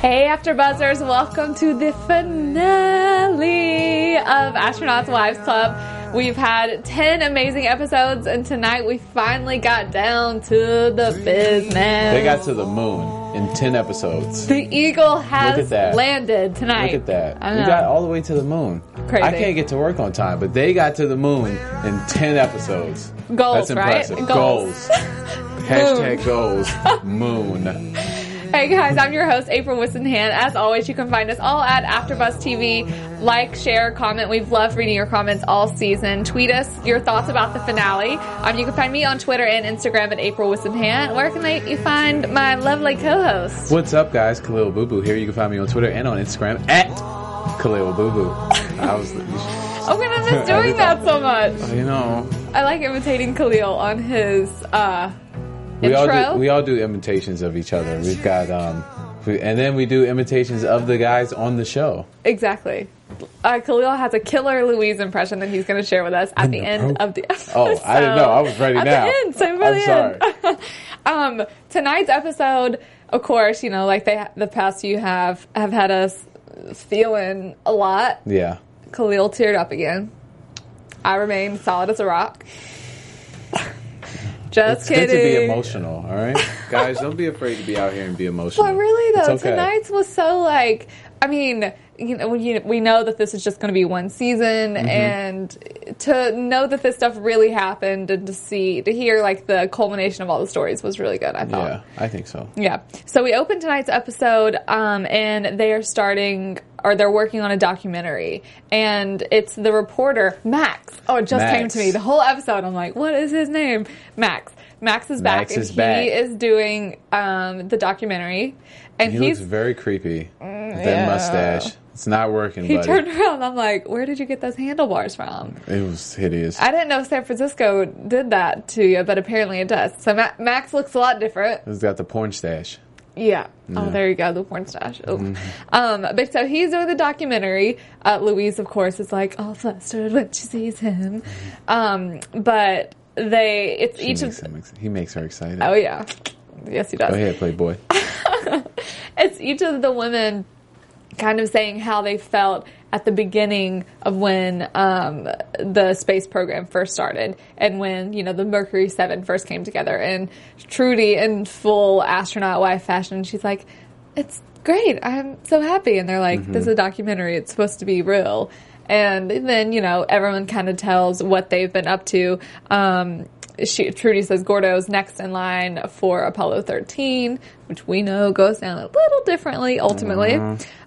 Hey, After Buzzers, welcome to the finale of Astronauts Wives Club. We've had 10 amazing episodes, and tonight we finally got down to the business. They got to the moon in 10 episodes. the Eagle has Look at that. landed tonight. Look at that. I We got all the way to the moon. Crazy. I can't get to work on time, but they got to the moon in 10 episodes. Goals, That's right? impressive. Goals. Hashtag goals. Moon. Hey guys, I'm your host, April Whisenhant. As always, you can find us all at AfterBuzz TV. Like, share, comment. We've loved reading your comments all season. Tweet us your thoughts about the finale. Um, you can find me on Twitter and Instagram at April Whisenhant. Where can they, you find my lovely co-host? What's up, guys? Khaliel Abooboo here. You can find me on Twitter and on Instagram at Khaliel Abooboo. I was, I'm gonna miss doing that so much. you know, I like imitating Khaliel on his uh, we all do we all do imitations of each other. We've got um, we, and then we do imitations of the guys on the show. exactly. Uh, Khaliel has a killer Louise impression that he's going to share with us at the end of the episode. Oh, I didn't know. I was ready at now. the end, so for I'm the sorry. end. um, tonight's episode, of course, you know, like they the past few have have had us feeling a lot. Yeah. Khaliel teared up again. I remain solid as a rock. Just It's kidding. good to be emotional, all right? Guys, don't be afraid to be out here and be emotional. But really, though, okay. tonight's was so like. I mean, you know, we, we know that this is just going to be one season, Mm-hmm. and to know that this stuff really happened, and to see to hear like the culmination of all the stories was really good. I thought. Yeah, I think so. Yeah. So we open tonight's episode, um, and they are starting, or they're working on a documentary, and it's the reporter Max. Oh, it just Max. came to me. The whole episode, I'm like, what is his name? Max. Max is back, Max and is he is doing um, the documentary, and He looks very creepy with yeah. that mustache. It's not working, he buddy. turned around. I'm like, where did you get those handlebars from? it was hideous. I didn't know San Francisco did that to you, but apparently it does. So Ma- Max looks a lot different. He's got the porn stash. Yeah. Oh, there you go, the porn stash. Oh. Mm-hmm. Um, but so he's doing the documentary. Uh, Louise, of course, is like all flustered when she sees him. Um, but they, it's She each makes of. him he makes her excited. Oh yeah, yes he does. Go ahead, Playboy. It's each of the women kind of saying how they felt at the beginning of when um, the space program first started and when you know the Mercury Seven first came together. And Trudy, in full astronaut wife fashion, she's like, "It's great. I'm so happy." And they're like, "This is a documentary. It's supposed to be real." And then you know everyone kind of tells what they've been up to. Um, she, Trudy says Gordo's next in line for Apollo 13, which we know goes down a little differently ultimately.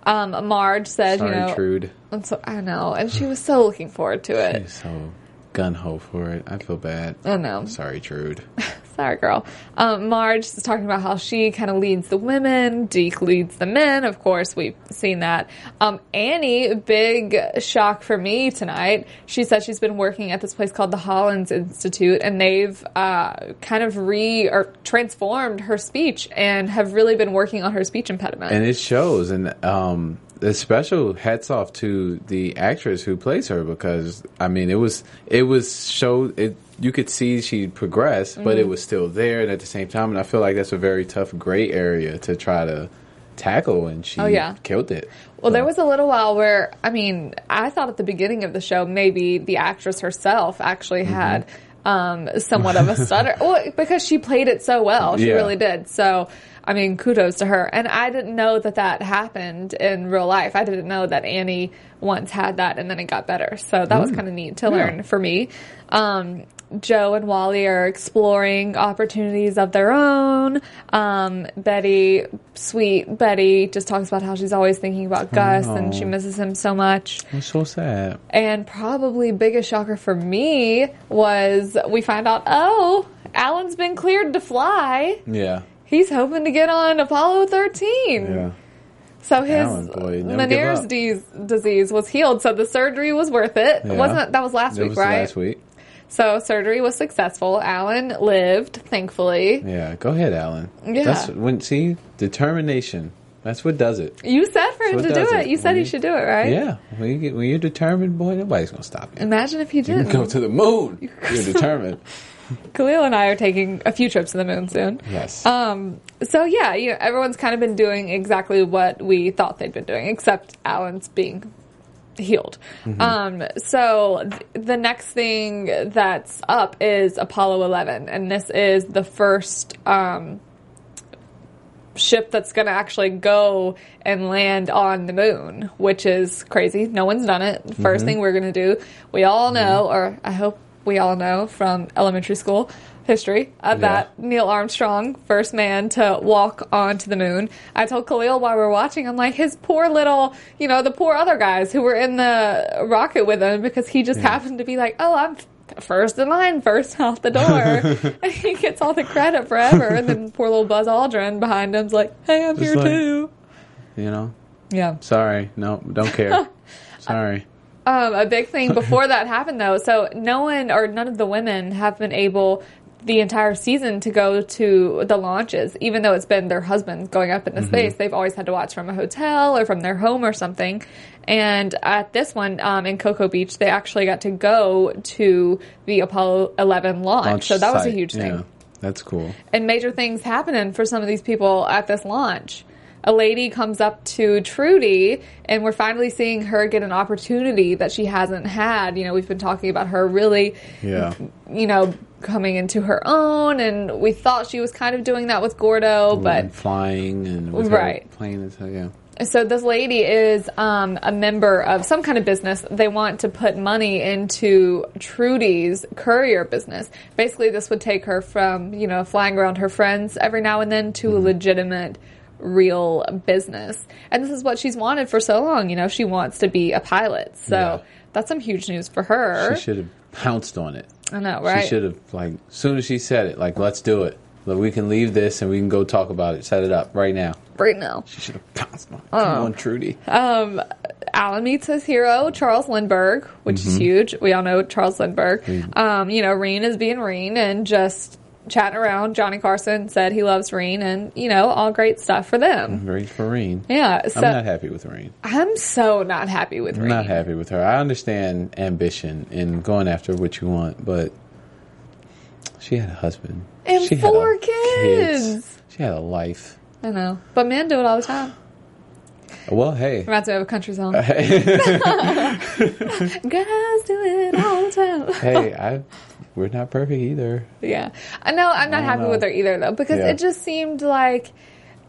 Um, Marge says, Sorry, you know, Trude. and so I know, and she was so looking forward to it. So gun ho for it. I feel bad. I know. Sorry, Trude. Sorry, girl. Um, Marge is talking about how she kind of leads the women, Deke leads the men. Of course, we've seen that. Um, Annie, big shock for me tonight. She said she's been working at this place called the Hollins Institute, and they've uh, kind of re or transformed her speech and have really been working on her speech impediment. and it shows. And um, special hats off to the actress who plays her because I mean it was it was showed it. You could see she progressed, but Mm-hmm. it was still there, and at the same time, and I feel like that's a very tough gray area to try to tackle, and she Oh, yeah. killed it. Well, there was a little while where, I mean, I thought at the beginning of the show maybe the actress herself actually Mm-hmm. had um, somewhat of a stutter. well, because she played it so well. She Yeah. really did. So, I mean, kudos to her. And I didn't know that that happened in real life. I didn't know that Annie once had that and then it got better. So that was kind of neat to learn for me. Um, Joe and Wally are exploring opportunities of their own. Um, Betty, sweet Betty, just talks about how she's always thinking about Gus and she misses him so much. It's so sad. And probably biggest shocker for me was we find out, oh, Alan's been cleared to fly. Yeah. He's hoping to get on Apollo 13. Yeah. So his Alan, boy, never give Meniere's disease, was healed, so the surgery was worth it. Yeah. Wasn't? That was last That week, was right? last week. So surgery was successful. Alan lived, thankfully. Yeah. Go ahead, Alan. Yeah. That's when see determination. That's what does it. You said him what to do it. You said When he should do it, right? Yeah. When you get, when you're determined, boy, nobody's gonna stop you. Imagine if he You can didn't. go to the moon. You're determined. Khaliel and I are taking a few trips to the moon soon. Yes. Um, so yeah, you know, everyone's kind of been doing exactly what we thought they'd been doing, except Alan's being healed. Um, so th- the next thing that's up is Apollo 11, and this is the first, um, ship that's going to actually go and land on the moon, which is crazy. No one's done it. 1st thing we're going to do, we all know, or I hope we all know from elementary school history, uh, that Neil Armstrong, first man to walk onto the moon. I told Khaliel while we were watching, I'm like, his poor little, you know, the poor other guys who were in the rocket with him because he just happened to be like, oh, I'm first in line, first out the door. and he gets all the credit forever. And then poor little Buzz Aldrin behind him's like, hey, I'm Just here like- too. you know. Yeah. Sorry. No, don't care. Sorry. Um, a big thing before that happened though, so no one or none of the women have been able the entire season to go to the launches, even though it's been their husbands going up into space. They've always had to watch from a hotel or from their home or something. And at this one um, in Cocoa Beach, they actually got to go to the Apollo 11 launch. Launch so that was a huge thing. Yeah. That's cool. and major things happening for some of these people at this launch. A lady comes up to Trudy, and we're finally seeing her get an opportunity that she hasn't had. You know, we've been talking about her really, Yeah. you know, coming into her own, and we thought she was kind of doing that with Gordo, but and flying and Right. plane and. Yeah. so this lady is um, a member of some kind of business. They want to put money into Trudy's courier business. Basically, this would take her from you know flying around her friends every now and then to a legitimate, real business. And this is what she's wanted for so long. You know, she wants to be a pilot. So Yeah. that's some huge news for her. She should have pounced on it. I know, right? She should have like as soon as she said it, like let's do it. Like, we can leave this and we can go talk about it. Set it up right now. right now. She should have pounced. Oh. Come on, Trudy. Um, Alan meets his hero, Charles Lindbergh, which Mm-hmm. is huge. We all know Charles Lindbergh. Um, you know, Reen is being Reen and just chatting around. Johnny Carson said he loves Reen and, you know, all great stuff for them. Great for Reen. Yeah. So I'm not happy with Reen. I'm so not happy with Reen. not happy with her. I understand ambition and going after what you want, but she had a husband And she four a- kids. She had a life. I know. But men do it all the time. Well, hey, Reminds me of a country song. Hey. Guys do it all the time. hey, I we're not perfect either. Yeah. I know I'm not happy know. with her either though, because Yeah. it just seemed like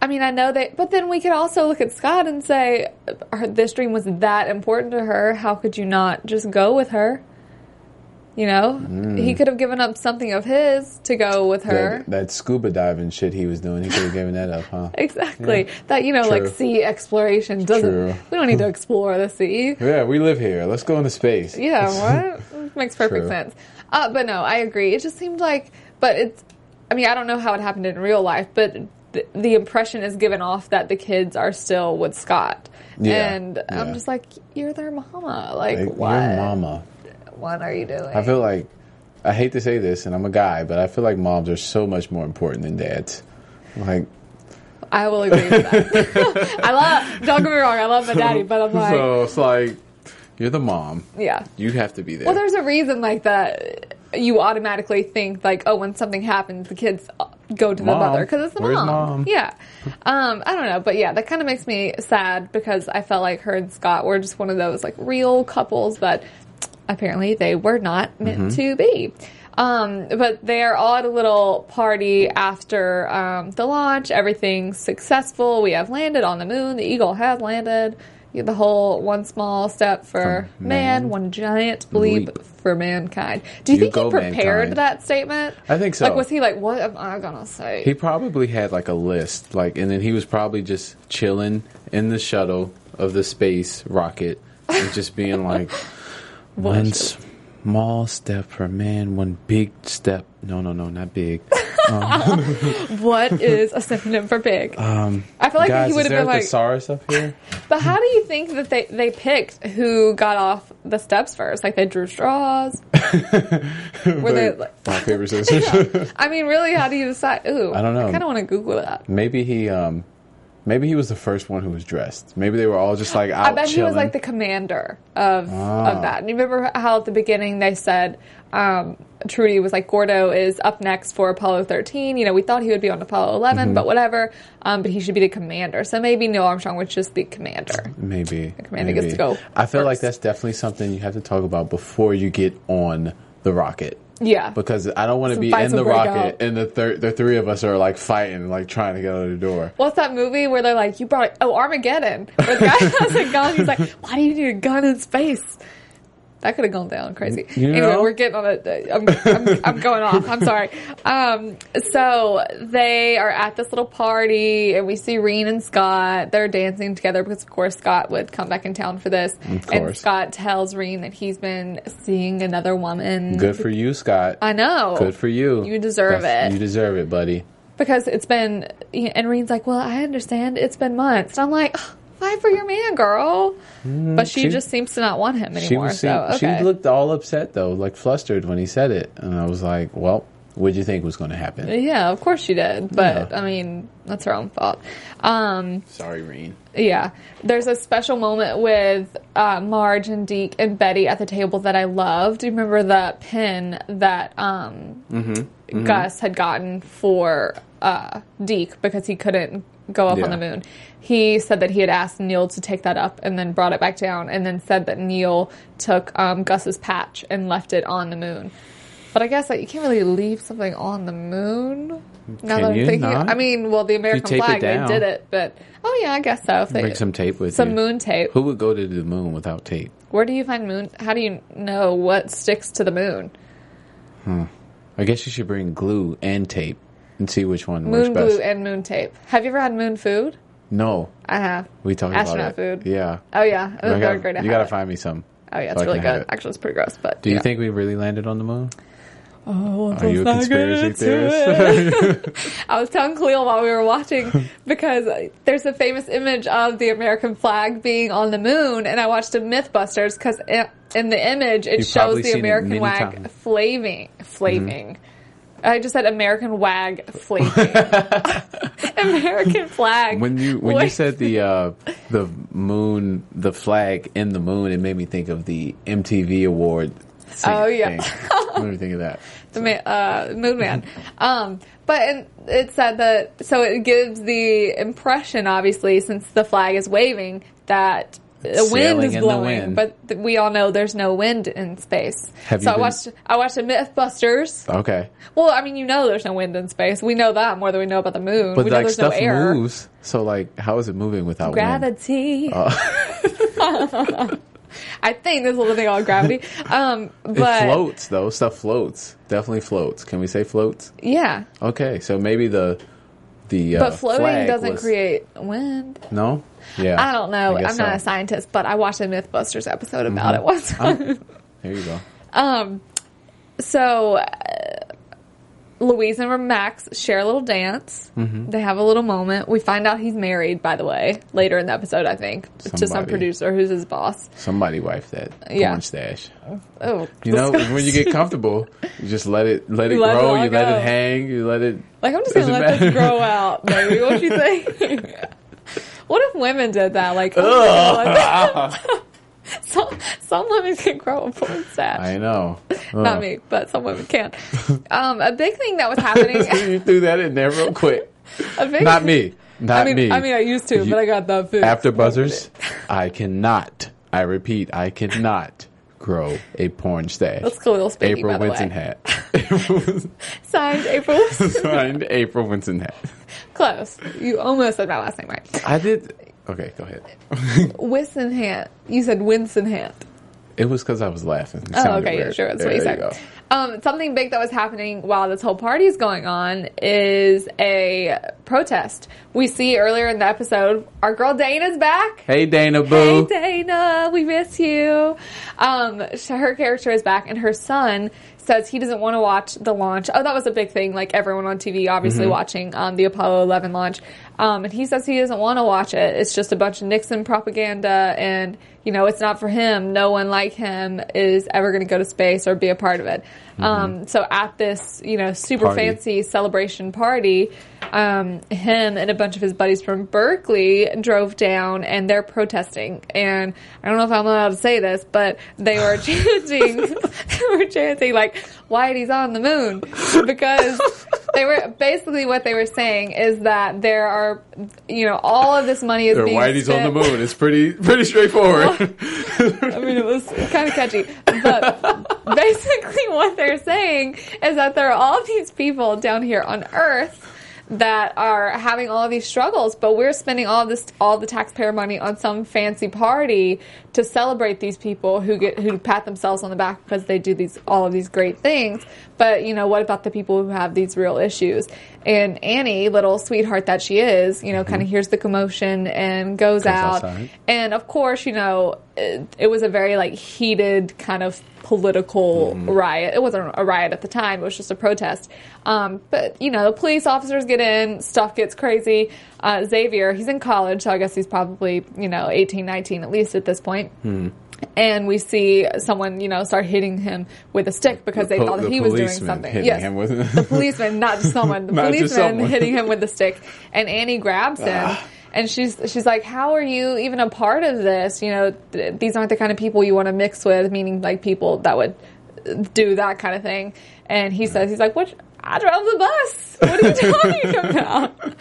I mean, I know that, but then we could also look at Scott and say, her, this dream was that important to her. How could you not just go with her? You know, Mm. he could have given up something of his to go with her. That, that scuba diving shit he was doing, he could have given that up, huh? Exactly. That, you know, like sea exploration doesn't, True. we don't need to explore the sea. Yeah, we live here. Let's go into space. Yeah, what? Makes perfect True. sense. Uh, but no, I agree. It just seemed like, but it's, I mean, I don't know how it happened in real life, but th- the impression is given off that the kids are still with Scott. Yeah, And I'm just like, you're their mama. Like, Like, what? Your mama. What are you doing? I feel like I hate to say this, and I'm a guy, but I feel like moms are so much more important than dads. Like, I will agree with that. I love, don't get me wrong, I love my daddy, but I'm like, so it's like you're the mom. yeah. You have to be there. Well, there's a reason like that. You automatically think like, oh, when something happens, the kids go to the mother because it's the mom. mom? Yeah. Um, I don't know, but yeah, that kind of makes me sad because I felt like her and Scott were just one of those like real couples, but apparently they were not meant Mm-hmm. to be. Um, but they're all at a little party after um, the launch. Everything's successful. We have landed on the moon. The Eagle has landed. the whole one small step for For man, man. one giant leap, Leap. for mankind. Do you, You think he prepared mankind. that statement? I think so. Like, was he like, what am I gonna say? He probably had like a list, like, and then he was probably just chilling in the shuttle of the space rocket, and just being like, one small step for man, one big step. No, no, no, not big. what is a synonym for big? Um, I feel like guys, he would is have there been a like, thesaurus up here? but how do you think that they, they picked who got off the steps first? Like they drew straws? Were they? Like, rock paper scissors. I mean, really, how do you decide? Ooh, I don't know. I kind of want to Google that. maybe he, um, maybe he was the first one who was dressed. Maybe they were all just like out I bet he was like the commander of Ah. of that. And you remember how at the beginning they said um, Trudy was like Gordo is up next for Apollo 13. You know, we thought he would be on Apollo 11, Mm-hmm. but whatever. Um, but he should be the commander. So maybe Neil Armstrong was just the commander. Maybe. commander maybe. gets to go I feel like that's definitely something you have to talk about before you get on the rocket. Yeah. Because I don't want to be in the rocket out. and the thir- the three of us are like fighting, like trying to get out of the door. What's that movie where they're like, you brought oh Armageddon? Where the guy has a gun. He's like, why do you need a gun in space? That could have gone down crazy. You anyway, know? we're getting on a. I'm, I'm, I'm going off. I'm sorry. Um, so they are at this little party, and we see Reen and Scott. They're dancing together because, of course, Scott would come back in town for this. And course. Scott tells Reen that he's been seeing another woman. Good for you, Scott. I know. Good for you. You deserve That's- it. You deserve it, buddy. because it's been and Reen's like, well, I understand it's been months. And I'm like, fight for your man, girl. But she, Mm, she- just seems to not want him She anymore. was so okay. she looked all upset though, like flustered when he said it, and I was like, "Well, what'd you think was going to happen?" yeah, of course she did. But Yeah. I mean, that's her own fault. Um, Sorry, Reen. yeah, there's a special moment with uh, Marge and Deke and Betty at the table that I loved. Do you remember the pin that um, Mm-hmm. Gus had gotten for uh, Deke because he couldn't go up on the moon? He said that he had asked Neil to take that up and then brought it back down, and then said that Neil took um, Gus's patch and left it on the moon. But I guess like, you can't really leave something on the moon. Now Can that I'm you thinking, not? I mean, well, the American tape it flag they down. did it, but oh yeah, I guess so. If they, Bring some tape with some you. moon tape. Who would go to the moon without tape? Where do you find moon? How do you know what sticks to the moon? Hmm. I guess you should bring glue and tape and see which one works Moon best. glue and moon tape. Have you ever had moon food? no, I have. we talked Astronaut about it. food. Yeah, Oh yeah, it was I very gotta- great. to you gotta it. find me some. Oh yeah, so it's I really good. Actually, it's pretty gross, but Do you yeah. think we really landed on the moon? Oh, Are you a conspiracy theorist? I was telling Khaliel while we were watching because there's a famous image of the American flag being on the moon, and I watched a MythBusters because in the image it You've shows the American flag times. flaving, flaving. I just said American wag flaving. American flag. when you when you said the uh, the moon, the flag in the moon, it made me think of the MTV award. Oh, yeah. What do you think of that? the ma- uh, Moon Man. Um, but in, it said that so it gives the impression, obviously, since the flag is waving, that the wind is blowing. wind. But th- we all know there's no wind in space. Have so you I been- watched I watched a MythBusters. Okay, Well, I mean, you know, there's no wind in space. We know that more than we know about the moon. but we like stuff no air. moves. So like, how is it moving without wind? Gravity. Uh. I think there's a little thing called gravity. Um, It but floats though. Stuff floats. Definitely floats. Can we say floats? yeah, Okay, so maybe the the uh, but floating doesn't was- create wind. No. Yeah. I don't know. I guess I'm not a scientist, but I watched a MythBusters episode about it once. I'm- there you go. um, so uh, Louise and Max share a little dance. Mm-hmm. They have a little moment. We find out he's married, by the way, later in the episode. I think to some producer who's his boss. Somebody wife that Yeah. porn stash. Oh, You know, when you get comfortable, you just let it let it let it grow. all you let go. it hang. You let it. like I'm just gonna let this grow out, baby. What you think? what if women did that? Like, oh, some some women can grow a porn stash. I know. Not me, but some women can. Um, a big thing that was happening. you threw that in there real quick. a big, Not me. Not I mean, me. I mean, I used to, You- but I got that fixed. After buzzers, I cannot. I repeat, I cannot grow a porn stash. That's Khaliel speaking, April by Winston hat. Signed April. Signed April Winston hat. Close. You almost said my last name right. I did. Okay, go ahead. Whisenhant. You said Winsenhant. It was because I was laughing. It Oh, okay, yeah, sure. That's There what you you said. go. Um, something big that was happening while this whole party is going on is a protest. We see earlier in the episode, our girl Dana's back. Hey, Dana boo. Hey Dana, we miss you. Um, her character is back, and her son says he doesn't want to watch the launch. Oh, that was a big thing. Like everyone on TV, obviously Mm-hmm. watching um, the Apollo 11 launch. Um, and he says he doesn't want to watch it. It's just a bunch of Nixon propaganda, and you know, it's not for him. No one like him is ever going to go to space or be a part of it. Um, so at this, you know, super Mm-hmm. Party. fancy celebration party, um, him and a bunch of his buddies from Berkeley drove down and they're protesting. And I don't know if I'm allowed to say this, but they were chanting, they were chanting like, Whitey's on the moon. Because they were, basically what they were saying is that there are, you know, all of this money is Or being Whitey's on the moon. It's pretty pretty straightforward. I mean, it was kind of catchy. But basically, what they're saying is that there are all these people down here on Earth that are having all of these struggles, but we're spending all this, all the taxpayer money on some fancy party to celebrate these people who get, who pat themselves on the back because they do these, all of these great things. But, you know, what about the people who have these real issues? And Annie, little sweetheart that she is, you know, kind of hears the commotion and goes out. outside. And of course, you know, it, it was a very like heated kind of political riot. It wasn't a riot at the time; it was just a protest. Um, but you know, the police officers get in, stuff gets crazy. Uh, Xavier, he's in college, so I guess he's probably you know 18, 19 at least at this point. And we see someone, you know, start hitting him with a stick because they po- thought that the he was doing something. yes, him with- the policeman, not just someone. The policeman someone. hitting him with the stick, and Annie grabs him. Ah. And she's she's like, "How are you even a part of this? You know, th- these aren't the kind of people you want to mix with. Meaning, like people that would do that kind of thing." And he says, "He's like, what? I drove the bus. What are you talking about?"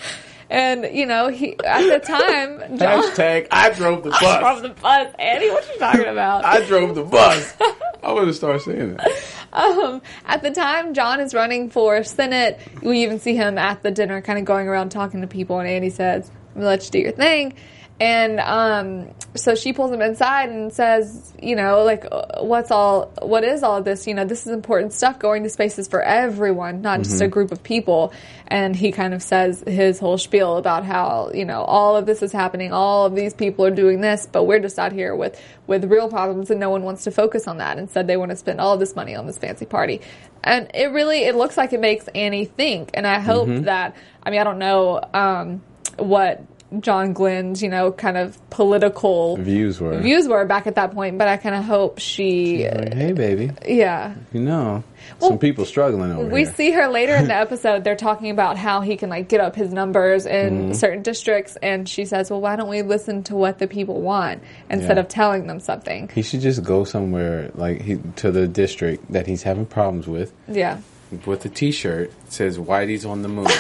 And you know, he at the time, John Hashtag I drove the bus. I drove the bus. Annie, what you talking about? I drove the bus. I want to start saying that. Um, at the time, John is running for Senate. We even see him at the dinner, kind of going around talking to people. And Annie says, let you do your thing." And um, so she pulls him inside and says, "You know, like, what's all? What is all this? You know, this is important stuff. Going to space is for everyone, not just a group of people." And he kind of says his whole spiel about how you know all of this is happening. All of these people are doing this, but we're just out here with with real problems, and no one wants to focus on that. Instead, they want to spend all this money on this fancy party. And it really it looks like it makes Annie think. And I hope that I mean I don't know um, what John Glenn's you know kind of political Views were. views were back at that point, but I kind of hope she Like, hey, baby. yeah. You know, Well, some people struggling over We here. see her later in the episode. They're talking about how he can like get up his numbers in Mm-hmm. certain districts, and she says, "Well, why don't we listen to what the people want instead Yeah. of telling them something?" He should just go somewhere like he, to the district that he's having problems with, Yeah. with a T-shirt that says "Whitey's on the moon."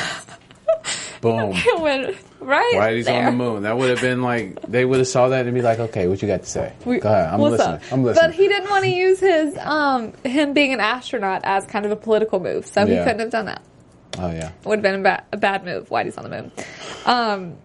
Boom. when, right Whitey's there. on the moon. That would have been like they would have saw that and be like, "Okay, what you got to say? We- Go ahead. I'm listening. up? I'm listening." But he didn't want to use his um him being an astronaut as kind of a political move, so he couldn't have done that. oh yeah. would have been a bad, a bad move. Whitey's on the moon. Um,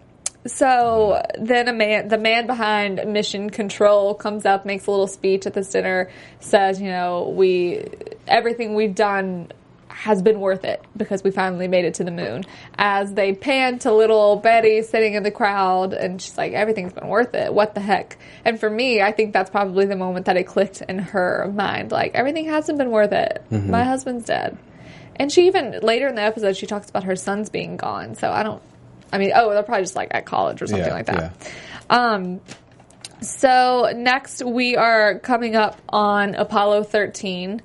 so then a man, the man behind Mission Control comes up, makes a little speech at this dinner, says, you know, we, everything we've done has been worth it because we finally made it to the moon. As they pan to little Betty sitting in the crowd and she's like, everything's been worth it. What the heck? And for me, I think that's probably the moment that it clicked in her mind. Like, everything hasn't been worth it. My husband's dead. And she even later in the episode she talks about her sons being gone. So I don't. I mean, oh, they're probably just like at college or something Yeah, like that. Um. So next we are coming up on Apollo 13.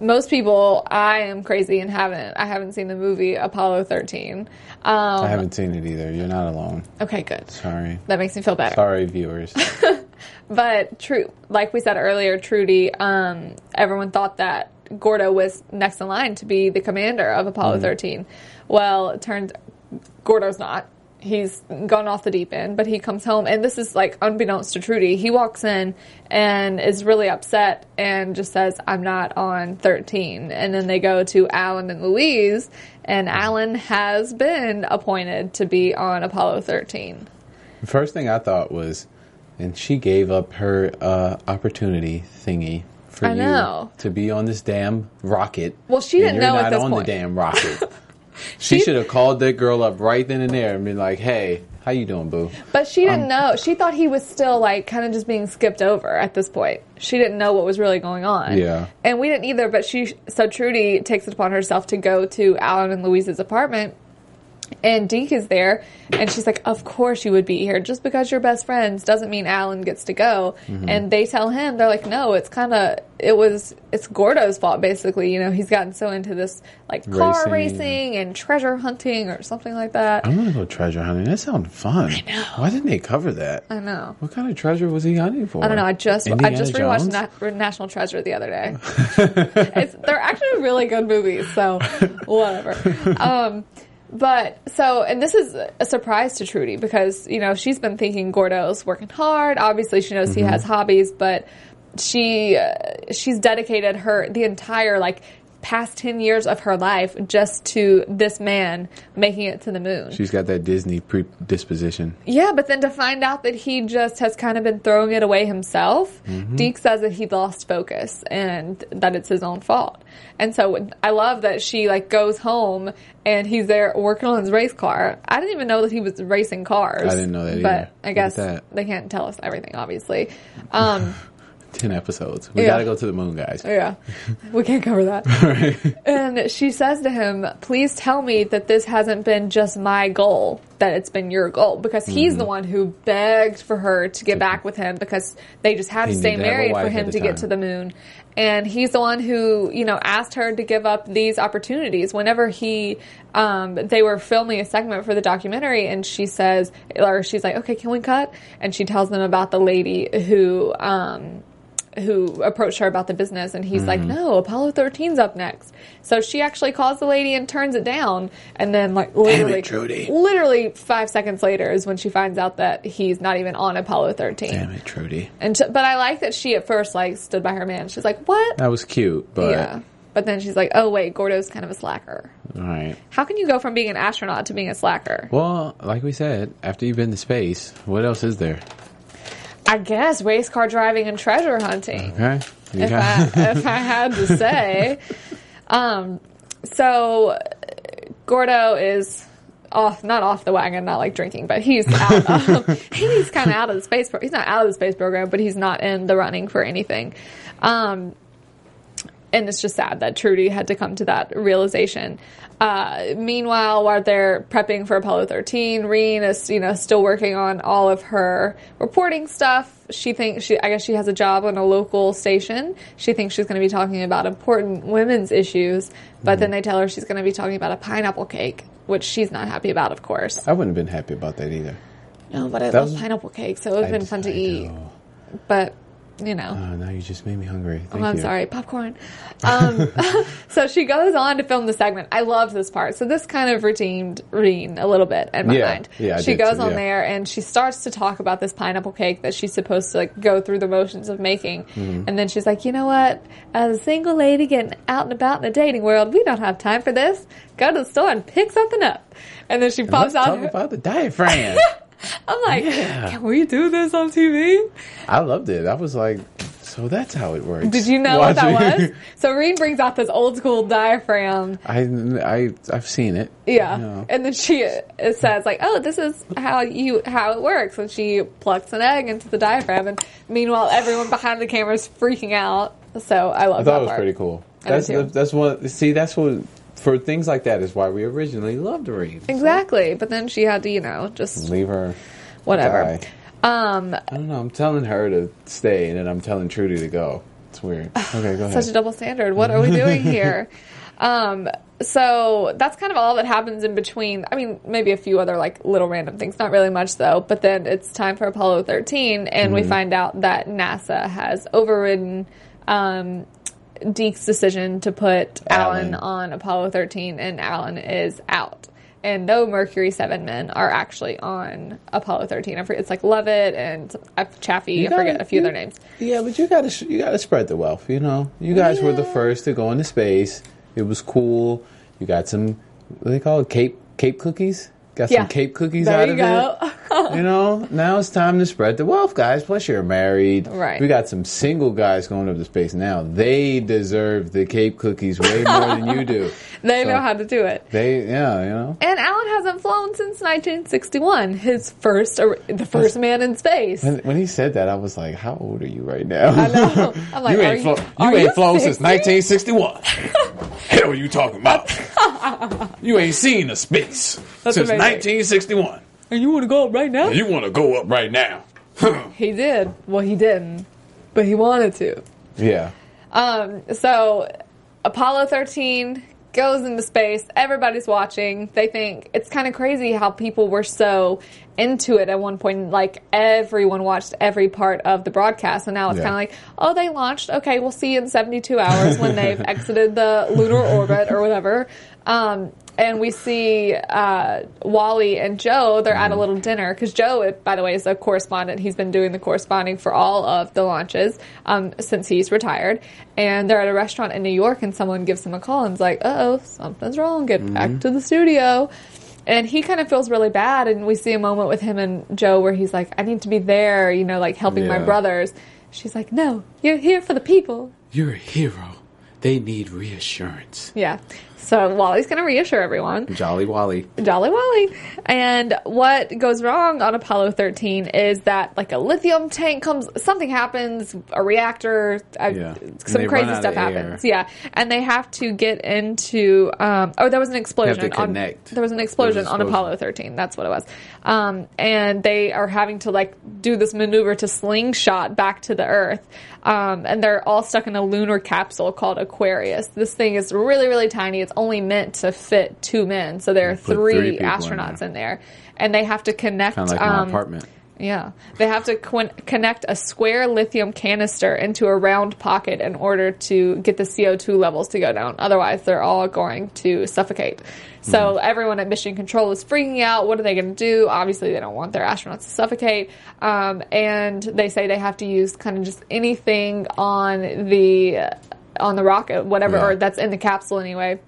Most people, I am crazy and haven't. I haven't seen the movie Apollo 13. Um, I haven't seen it either. You're not alone. okay, good. Sorry. That makes me feel better. Sorry, viewers. But true, like we said earlier, Trudy, um, everyone thought that Gordo was next in line to be the commander of Apollo 13. Well, it turns Gordo's not. He's gone off the deep end, but he comes home, and this is like unbeknownst to Trudy. He walks in and is really upset and just says, I'm not on 13. And then they go to Alan and Louise, and Alan has been appointed to be on Apollo 13. The First thing I thought was, and she gave up her uh, opportunity thingy for I you know. to be on this damn rocket. Well, she didn't you're know at not this on point. the damn rocket. she She- should have called that girl up right then and there and been like, "Hey, how you doing, boo?" But she Um, didn't know. She thought he was still like kind of just being skipped over at this point. She didn't know what was really going on. Yeah. And we didn't either, but she so Trudy takes it upon herself to go to Alan and Louise's apartment and Deke is there and she's like, Of course you would be here. Just because you're best friends doesn't mean Alan gets to go. Mm-hmm. And they tell him, they're like, No, it's kinda it was it's Gordo's fault basically. You know, he's gotten so into this like car Racing. racing and treasure hunting or something like that. I'm gonna go treasure hunting. That sounds fun. I know. Why didn't they cover that? I know. What kind of treasure was he hunting for? I don't know. I just I Indiana just rewatched? Na- National Treasure the other day. it's, they're actually really good movies, so whatever. Um, but so, and this is a surprise to Trudy because you know she's been thinking Gordo's working hard. Obviously, she knows he has hobbies, but she uh, she's dedicated her the entire like past 10 years of her life just to this man making it to the moon. She's got that Disney predisposition. Yeah, but then to find out that he just has kind of been throwing it away himself, Mm-hmm. Deke says that he lost focus and that it's his own fault. And so I love that she like goes home and he's there working on his race car. I didn't even know that he was racing cars. I didn't know that But either. I guess that. they can't tell us everything, obviously. Um, Ten episodes. We Yeah. gotta go to the moon, guys. yeah, we can't cover that. And she says to him, please tell me that this hasn't been just my goal, that it's been your goal. Because he's Mm-hmm. the one who begged for her to get back with him because they just had to stay to married for him to the get to the moon. And he's the one who, you know, asked her to give up these opportunities. Whenever he, um, they were filming a segment for the documentary and she says, or she's like, okay, can we cut? And she tells them about the lady who, um, who approached her about the business and he's Mm-hmm. like no apollo 13's up next so she actually calls the lady and turns it down and then like literally Trudy. literally five seconds later is when she finds out that he's not even on apollo 13 Damn it, Trudy. and t- but i like that she at first like stood by her man she's like what That was cute, but yeah but then she's like oh wait gordo's kind of a slacker all right. how can you go from being an astronaut to being a slacker Well, like we said, after you've been to space, what else is there? I guess race car driving and treasure hunting Okay. If I, if I had to say. Um, so Gordo is off, not off the wagon, not like drinking, but he's out. Of, he's kind of out of the space. Pro- he's not out of the space program, but he's not in the running for anything. Um, and it's just sad that Trudy had to come to that realization. Uh, meanwhile, while they're prepping for Apollo 13, Reen is, you know, still working on all of her reporting stuff. She thinks she, I guess she has a job on a local station. She thinks she's going to be talking about important women's issues, but then they tell her she's going to be talking about a pineapple cake, which she's not happy about, of course. I wouldn't have been happy about that either. No, but I That love was- pineapple cake, so it would have been fun to I eat. know. But, you know. Oh, now you just made me hungry. Thank Oh, I'm you. sorry, popcorn. Um, so she goes on to film the segment. I loved this part. So this kind of redeemed Reen a little bit in my Yeah, mind. yeah, I she goes too, on yeah. there and she starts to talk about this pineapple cake that she's supposed to like go through the motions of making. Mm-hmm. And then she's like, you know what? As a single lady getting out and about in the dating world, we don't have time for this. Go to the store and pick something up. And then she pops out. talk her- about the diaphragm. I'm like, Yeah. can we do this on TV? I loved it. I was like, so that's how it works. Did you know what that was? So Reen brings out this old school diaphragm I, I, I've seen it. Yeah. No. And then she says like, "Oh, this is how you how it works." And she plucks an egg into the diaphragm, and meanwhile, everyone behind the camera is freaking out. So I love I that thought it was part. pretty cool. I That's that's one. See, that's what for things like that is why we originally loved Reen. Exactly. But then she had to, you know, just Leave her. whatever. Um, I don't know. I'm telling her to stay, and then I'm telling Trudy to go. It's weird. Okay, go ahead. such a double standard. What are we doing here? um, so that's kind of all that happens in between. I mean, maybe a few other like little random things, not really much though. But then it's time for Apollo 13, and Mm-hmm. we find out that NASA has overridden um, Deke's decision to put Alan. Alan. on Apollo 13, and Alan is out. And no Mercury 7 men are actually on Apollo 13. I forget, it's like Lovell and Chaffee. You I forget a few you- other names. Yeah, but you gotta you gotta spread the wealth. You know, you guys were the first to go into space. It was cool. You got some what do they call it? Cape Cape cookies. Got Yeah. some Cape cookies There out you of go. it. you know, now it's time to spread the wealth, guys. Plus, you're married. Right. We got some single guys going up to space now. They deserve the Cape cookies way more than you do. They So- know how to do it. They, yeah, you know. And Alan hasn't flown since 1961, his first, or the first man in space. When, when he said that, I was like, "How old are you right now?" I know. I'm like, you ain't, you, flo- you ain't you flown since 1961. Hell, are you talking about? you ain't seen a space That's since amazing. 1961. And you want to go up right now? You want to go up right now? He did. Well, he didn't, but he wanted to. yeah. Um, so Apollo 13 goes into space. Everybody's watching. They think it's kind of crazy how people were so into it at one point. Like everyone watched every part of the broadcast, and now it's Yeah. kind of like, oh, they launched. Okay, we'll see in 72 hours when they've exited the lunar orbit or whatever. Um, and we see uh, Wally and Joe. They're at a little dinner because Joe, by the way, is a correspondent. He's been doing the corresponding for all of the launches um, since he's retired. And they're at a restaurant in New York, and someone gives him a call and is like, "Uh oh, something's wrong. Get back to the studio." And he kind of feels really bad. And we see a moment with him and Joe where he's like, "I need to be there," you know, like helping my brothers. She's like, "No, you're here for the people." You're a hero. They need reassurance. Yeah. So Wally's going to reassure everyone. Jolly Wally. Jolly Wally. And what goes wrong on Apollo 13 is that like a lithium tank comes, something happens, a reactor, Yeah. Some crazy stuff of air. happens. Yeah. And they have to get into, um, oh, there was an explosion. on, connect. there was an explosion There on Apollo 13. That's what it was. Um, and they are having to like do this maneuver to slingshot back to the Earth. Um, and they're all stuck in a lunar capsule called Aquarius. This thing is really, really tiny. It's only meant to fit two men. So there are three, three people in astronauts there. in there. And they have to connect. Kind of like um, apartment. Yeah. They have to qu- connect a square lithium canister into a round pocket in order to get the CO2 levels to go down. Otherwise, they're all going to suffocate. So everyone at Mission Control is freaking out. What are they going to do? Obviously, they don't want their astronauts to suffocate. Um, and they say they have to use kind of just anything on the on the rocket, whatever, Yeah. or that's in the capsule anyway.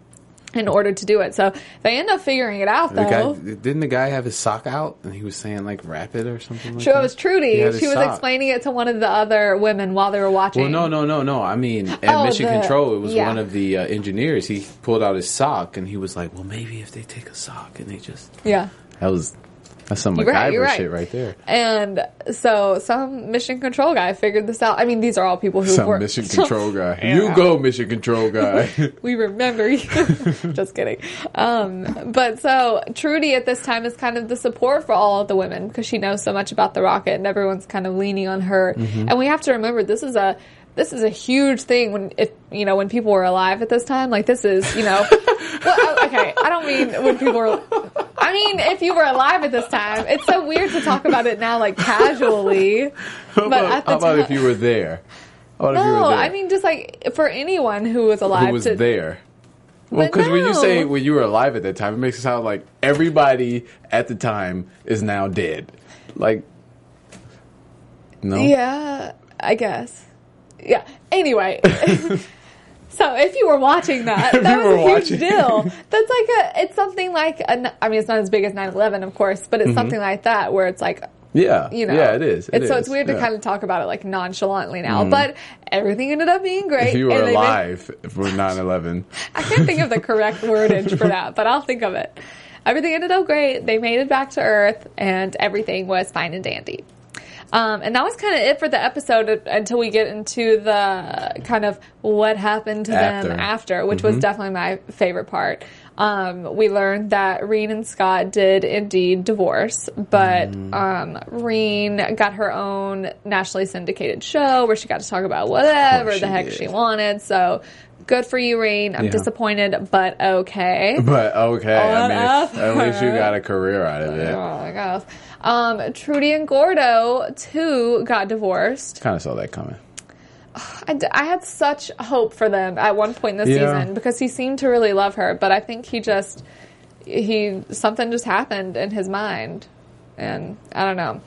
In order to do it, so they end up figuring it out. The Though guy, didn't the guy have his sock out and he was saying like wrap it or something like Sure, that? it was Trudy. He had his She was sock. explaining it to one of the other women while they were watching. Well, no, no, no, no. I mean, at Oh, Mission the- Control, it was yeah. one of the uh, engineers. He pulled out his sock and he was like, "Well, maybe if they take a sock and they just Yeah. that was that's some You're right, right. shit right there." And so some mission control guy figured this out. I mean, these are all people who Some work. Mission Control guy. Yeah. You go, Mission Control guy. we remember you. Just kidding. Um, but so Trudy at this time is kind of the support for all of the women because she knows so much about the rocket and everyone's kind of leaning on her. Mm-hmm. And we have to remember this is a this is a huge thing when if you know when people were alive at this time. Like this is you know. well, oh, okay, I don't mean when people were. I mean, if you were alive at this time, it's so weird to talk about it now, like casually. how but about, how about time, if you were there? How about if you no? I mean just like for anyone who was alive who was to, there? Well, because when you say when you were alive at that time, it makes it sound like everybody at the time is now dead. Like, no, Yeah, I guess. Yeah. Anyway. So if you were watching that, that was a huge watching. deal. That's like a, it's something like, a, I mean, it's not as big as 9-11, of course, but it's something like that where it's like, yeah, you know. Mm-hmm. yeah, it is. It it's, so it's weird to yeah. Mm-hmm. kind of talk about it like nonchalantly now, but everything ended up being great. If you were and they made- alive for 9/11, I can't think of the correct wordage for that, but I'll think of it. Everything ended up great. They made it back to Earth, and everything was fine and dandy. Um, and that was kind of it for the episode until we get into the kind of what happened to them After. after, which was definitely my favorite part. Um, we learned that Reen and Scott did indeed divorce, but um, Reen got her own nationally syndicated show where she got to talk about whatever the heck did. she wanted. So good for you, Reen. I'm Yeah. disappointed, but okay. but okay. I mean, at least you got a career out of it. Oh my gosh. Um, Trudy and Gordo too got divorced. Kind of saw that coming. I, d- I had such hope for them at one point this Yeah. season because he seemed to really love her, but I think he just he something just happened in his mind, and I don't know.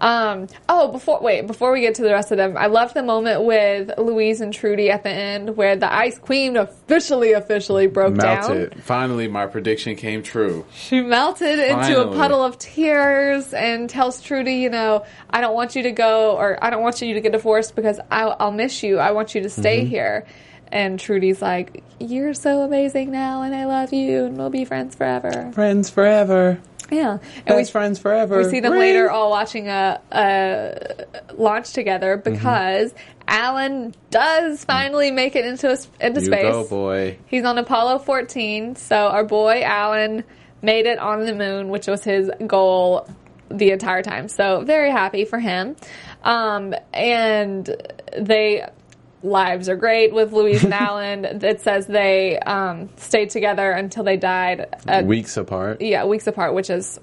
Um, oh, before wait, before we get to the rest of them, I loved the moment with Louise and Trudy at the end where the Ice Queen officially, officially broke down. Melted. down. Finally, my prediction came true. She melted into a puddle of tears and tells Trudy, you know, I don't want you to go or I don't want you to get divorced because I'll, I'll miss you. I want you to stay Mm-hmm. here. And Trudy's like, You're so amazing now, and I love you, and we'll be friends forever. Friends forever. Yeah. And Best friends forever. we see them Ring. later all watching a, a launch together Mm-hmm. because Alan does finally make it into a, into You space. go, boy. He's on Apollo 14, so our boy Alan made it on the moon, which was his goal the entire time. So very happy for him. Um, and they lives are great with Louise and Alan. It says they um, stayed together until they died. At, Weeks apart. yeah, weeks apart, which is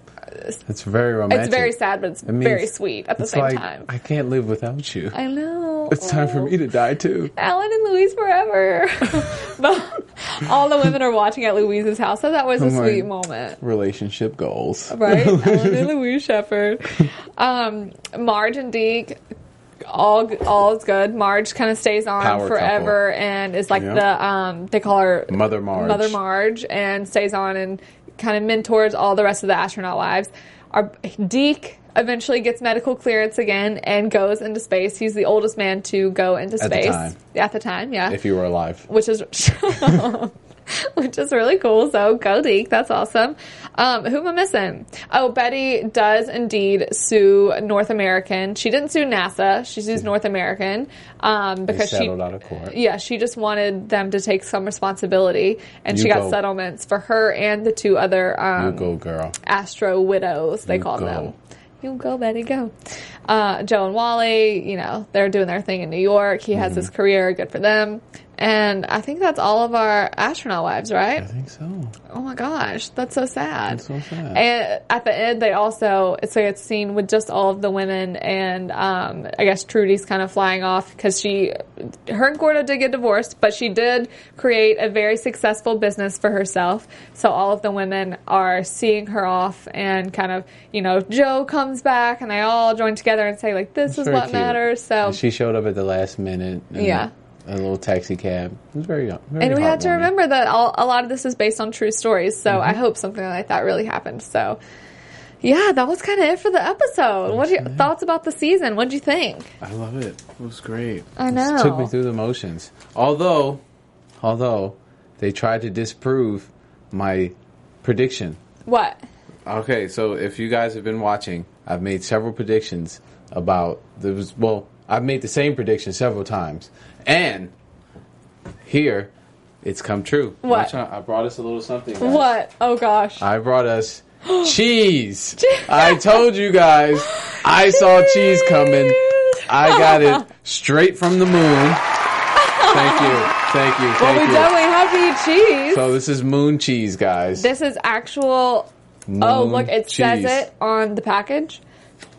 It's very romantic. it's very sad, but it's It very sweet at the same like, time. I can't live without you. I know. It's time for me to die too. Alan and Louise forever. all the women are watching at Louise's house, so that was a Oh sweet moment. Relationship goals. Right? Alan and Louise Shepard. Um, Marge and Deke, all all is good. Marge kind of stays on Power forever and is like Yep. the um they call her Mother Marge. Mother Marge and stays on and kind of mentors all the rest of the astronaut wives. Our Deke eventually gets medical clearance again and goes into space. He's the oldest man to go into At the space time. at the time. Yeah, If you were alive. which is which is really cool. So go Deke, that's awesome. Um, who am I missing? Oh, Betty does indeed sue North American. She didn't sue NASA. She sues North American um, because she settled out of court. yeah, she just wanted them to take some responsibility, and You she got go. settlements for her and the two other You um, go, girl. Astro widows. They You call go. them. You go, Betty, go. Uh, Joe and Wally, you know, they're doing their thing in New York. He has Mm-hmm. his career, good for them. And I think that's all of our astronaut wives, right? I think so. Oh my gosh, that's so sad. That's so sad. And at the end, they also so it's scene with just all of the women, and um, I guess Trudy's kind of flying off because she, her and Gordo did get divorced, but she did create a very successful business for herself. So all of the women are seeing her off, and kind of you know Joe comes back, and they all join together and say like, "This is what cute. matters." So And she showed up at the last minute. in Yeah. A little taxi cab. It was very, very and we had to remember that all, a lot of this is based on true stories. So Mm-hmm. I hope something like that really happened. So yeah, that was kind of it for the episode. What are your thoughts about the season? What do you think? I love it. It was great. I know. It know. took me through the motions. Although, although they tried to disprove my prediction. What? Okay, so if you guys have been watching, I've made several predictions about there was well, I've made the same prediction several times, and here it's come true. What? Watch I brought us a little something. guys. What? Oh gosh. I brought us cheese. I told you guys, I saw cheese coming. I got it straight from the moon. Thank you, thank you, well, thank we you. definitely have to eat cheese. So this is moon cheese, guys. this is actual. oh, look! It says it on the package.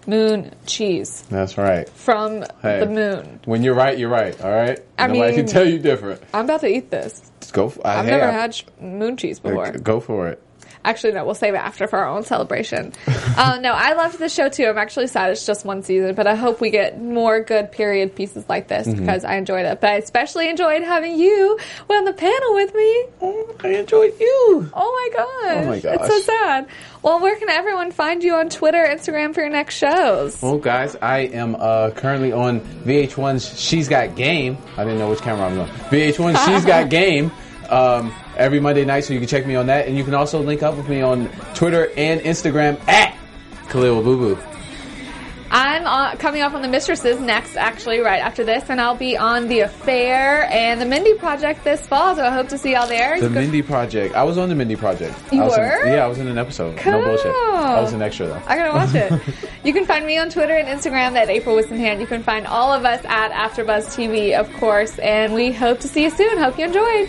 Moon cheese That's right. from Hey. the moon. When you're right, you're right. All right. I Nobody mean- can tell you different. I'm about to eat this. Just go. For, I've hey, never I- had sh- moon cheese before. Go for it. Actually, no, we'll save it after for our own celebration. uh, no, I loved the show too. I'm actually sad it's just one season, but I hope we get more good period pieces like this Mm-hmm. because I enjoyed it. But I especially enjoyed having you on the panel with me. Oh, I enjoyed you. Oh my gosh. Oh my It's so sad. Well, where can everyone find you on Twitter, Instagram for your next shows? Well, guys, I am uh, currently on VH1's She's Got Game. I didn't know which camera I'm on. VH1's She's Got Game. Um, every Monday night, so you can check me on that, and you can also link up with me on Twitter and Instagram at Khaliel Abooboo. I'm uh, coming up on the Mistresses next, actually, right after this, and I'll be on The Affair and The Mindy Project this fall, so I hope to see y'all there. The Mindy Project. I was on the Mindy Project. You I were? In, yeah, I was in an episode. No bullshit. I was an extra though. I gotta watch it. you can find me on Twitter and Instagram at April Whisenhant. You can find all of us at AfterBuzz TV, of course, and we hope to see you soon. Hope you enjoyed.